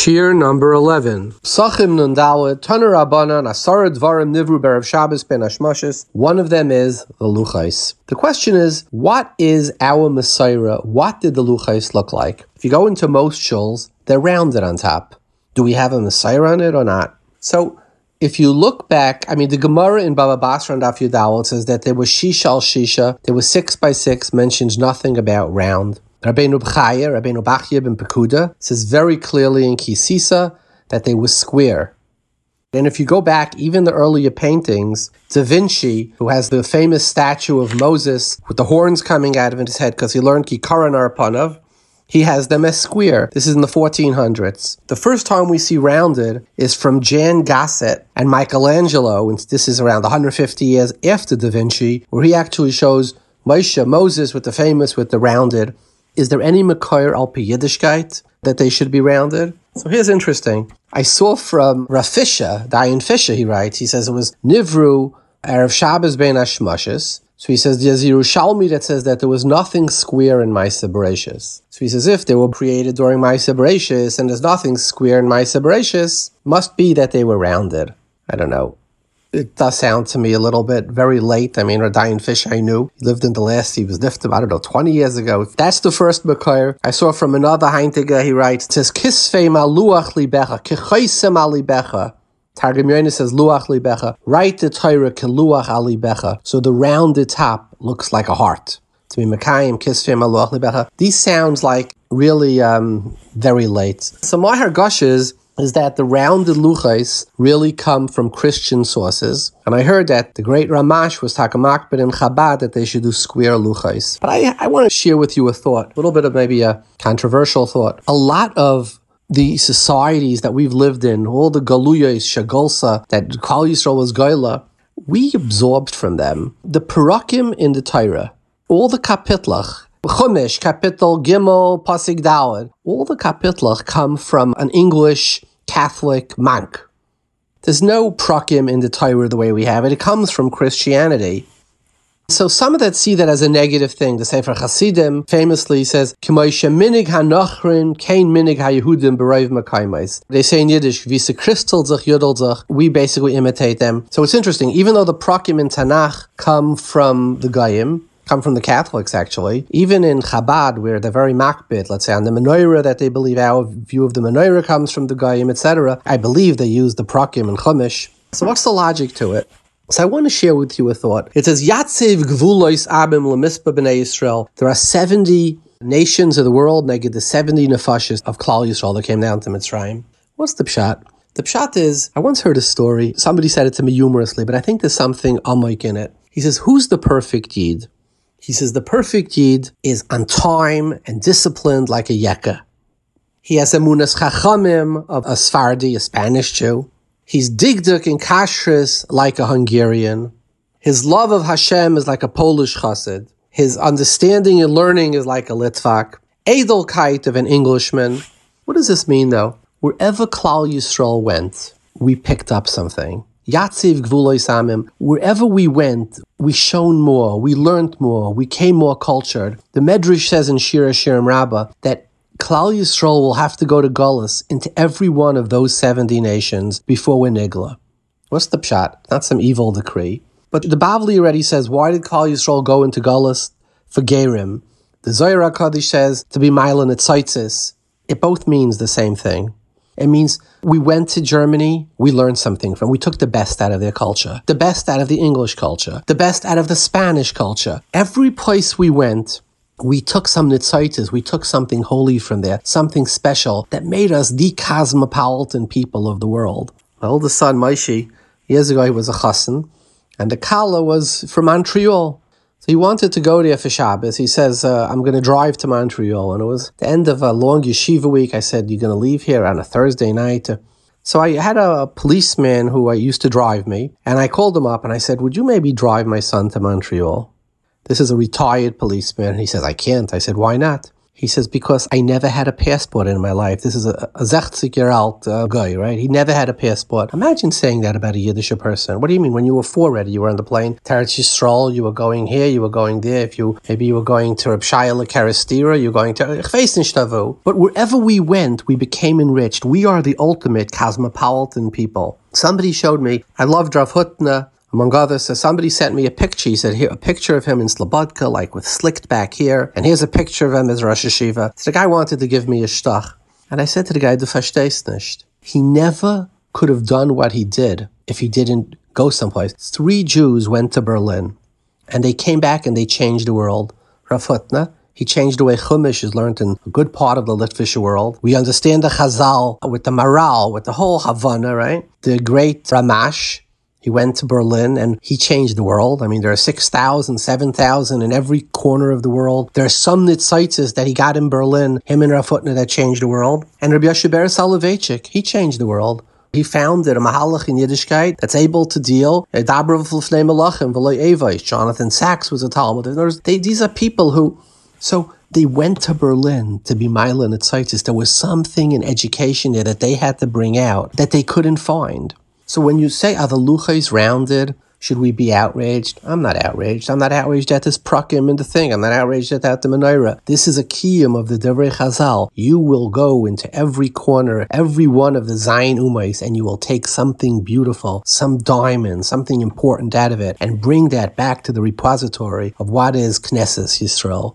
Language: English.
Shir number 11. Sachim Nundalad, Taner Rabbanan, Asara Dvarim Nivru Berev Shabbos Ben Ashmashis. One of them is the Luchais. The question is, what is our Messiah? What did the Luchais look like? If you go into most shuls, they're rounded on top. Do we have a Messiah on it or not? So, if you look back, I mean, the Gemara in Baba Basra and Daf Yudawal says that there was Shishal Shisha, there was six by six, mentions nothing about round. Rabbeinu Bchaya, Rabbeinu Bachya ben Pekuda says very clearly in Kisisa that they were square. And if you go back, even the earlier paintings, Da Vinci, who has the famous statue of Moses with the horns coming out of his head because he learned Kikaran Arpanav, he has them as square. This is in the 1400s. The first time we see rounded is from Jan Gossaert and Michelangelo, and this is around 150 years after Da Vinci, where he actually shows Moshe, Moses with the famous, with the rounded, is there any Makar al Yiddishkeit that they should be rounded? So here's interesting. I saw from Rafisha, Dayan Fisher, he writes, he says it was Nivru Erev Shabbos Ben Ashmashis. So he says there's Yerushalmi that says that there was nothing square in Maisa Bereshis. So he says if they were created during Maisa Bereshis and there's nothing square in Maisa Bereshis, must be that they were rounded. I don't know it does sound to me a little bit very late. I mean, Radayan Fish, I knew. He lived in the last, he was nifted, I don't know, 20 years ago. That's the first Makar. I saw from another Heintiger, he writes, it says, Kisfei maluach libecha, kichoisem alibecha. Targum Yonis says, Luach libecha. Write the Torah, keluach alibecha. So the rounded top looks like a heart. To be Mekayim, Kisfei maluach libecha. These sounds like really um, very late. So my Hargosh is, is that the rounded luchais really come from Christian sources. And I heard that the great Ramash was Takamakbet in Chabad that they should do square luchais. But I, I want to share with you a thought, a little bit of maybe a controversial thought. A lot of the societies that we've lived in, all the galuyas, shagolsa, that Kal Yisrael was goyla, we absorbed from them. The parakim in the Torah, all the kapitlach, Chumash, Kapitel Gimel, Pasig Dalad. All the kapitlach come from an English Catholic monk. There's no prakim in the Torah the way we have it. It comes from Christianity. So some of that see that as a negative thing. The Sefer Hasidim famously says, minig kein minig They say in Yiddish, visa kristal zich. We basically imitate them. So it's interesting. Even though the prakim in Tanakh come from the Goyim, come from the Catholics, actually. Even in Chabad, where they're very makbid, let's say on the menorah that they believe our view of the menorah comes from the Goyim, etc., I believe they use the Prakim and Chumash. So what's the logic to it? So I want to share with you a thought. It says, Yatziv gvulois abim lemispa b'nei Yisrael. There are 70 nations of the world, negative the 70 nefashis of Klal Yisrael that came down to Mitzrayim. What's the pshat? The pshat is, I once heard a story. Somebody said it to me humorously, but I think there's something amik in it. He says, who's the perfect Yid? He says the perfect Yid is on time and disciplined like a Yekka. He has emunas chachamim of a Sfardi, a Spanish Jew. He's digduk in kashrus like a Hungarian. His love of Hashem is like a Polish chassid. His understanding and learning is like a Litvak. Edelkeit of an Englishman. What does this mean though? Wherever Klal Yisrael went, we picked up something. Yatziv Gvuloy Samim, wherever we went, we shone more, we learned more, we came more cultured. The Medrash says in Shira Shirim Rabbah that Klal Yisrael will have to go to Gullus into every one of those 70 nations before we're Nigla. What's the pshat? Not some evil decree. But the Bavli already says, why did Klal Yisrael go into Gullus? For Gerim. The Zohar HaKadosh says to be Milan at It both means the same thing. It means we went to Germany, we learned something from, we took the best out of their culture, the best out of the English culture, the best out of the Spanish culture. Every place we went, we took some nitzaitis, we took something holy from there, something special that made us the cosmopolitan people of the world. My oldest son, Maishi, years ago he was a chassan, and the Kala was from Montreal. So he wanted to go there for Shabbos. He says, uh, I'm going to drive to Montreal. And it was the end of a long yeshiva week. I said, You're going to leave here on a Thursday night. So I had a policeman who I used to drive me, and I called him up and I said, Would you maybe drive my son to Montreal? This is a retired policeman. He says, I can't. I said, Why not? He says, because I never had a passport in my life. This is a, a 60 year old uh, guy, right? He never had a passport. Imagine saying that about a Yiddish person. What do you mean? When you were four already, you were on the plane, Teretz Yisrael, you were going here, you were going there. If you, maybe you were going to Reb Shaya Karastira, you're going to But wherever we went, we became enriched. We are the ultimate cosmopolitan people. Somebody showed me, I love Rav Hutner, among others, so somebody sent me a picture. He said, here, a picture of him in Slobodka, like with slicked back hair, And here's a picture of him as Rosh Hashiva. So the guy wanted to give me a shtach. And I said to the guy, du verstehst nicht. He never could have done what he did if he didn't go someplace. Three Jews went to Berlin and they came back and they changed the world. Rav Hutner, he changed the way Chumash is learned in a good part of the Litvish world. We understand the Chazal with the Maral, with the whole Havana, right? The great Ramash, he went to Berlin and he changed the world. I mean, there are 6,000, 7,000 in every corner of the world. There are some Nitzaitis that he got in Berlin, him and Rav Hutner, that changed the world. And Rabbi Yosheber Soloveitchik, he changed the world. He founded a Mahalach in Yiddishkeit that's able to deal. Eh, Aweis, Jonathan Sacks was a Talmud. They, these are people who, so they went to Berlin to be Mila Nitzaitis. There was something in education there that they had to bring out that they couldn't find. So when you say, are the luchas rounded? Should we be outraged? I'm not outraged. I'm not outraged at this prakim and the thing. I'm not outraged at that the menorah. This is a kiyum of the Devrei Chazal. You will go into every corner, every one of the Zion Umais, and you will take something beautiful, some diamond, something important out of it, and bring that back to the repository of what is Knesset Yisrael.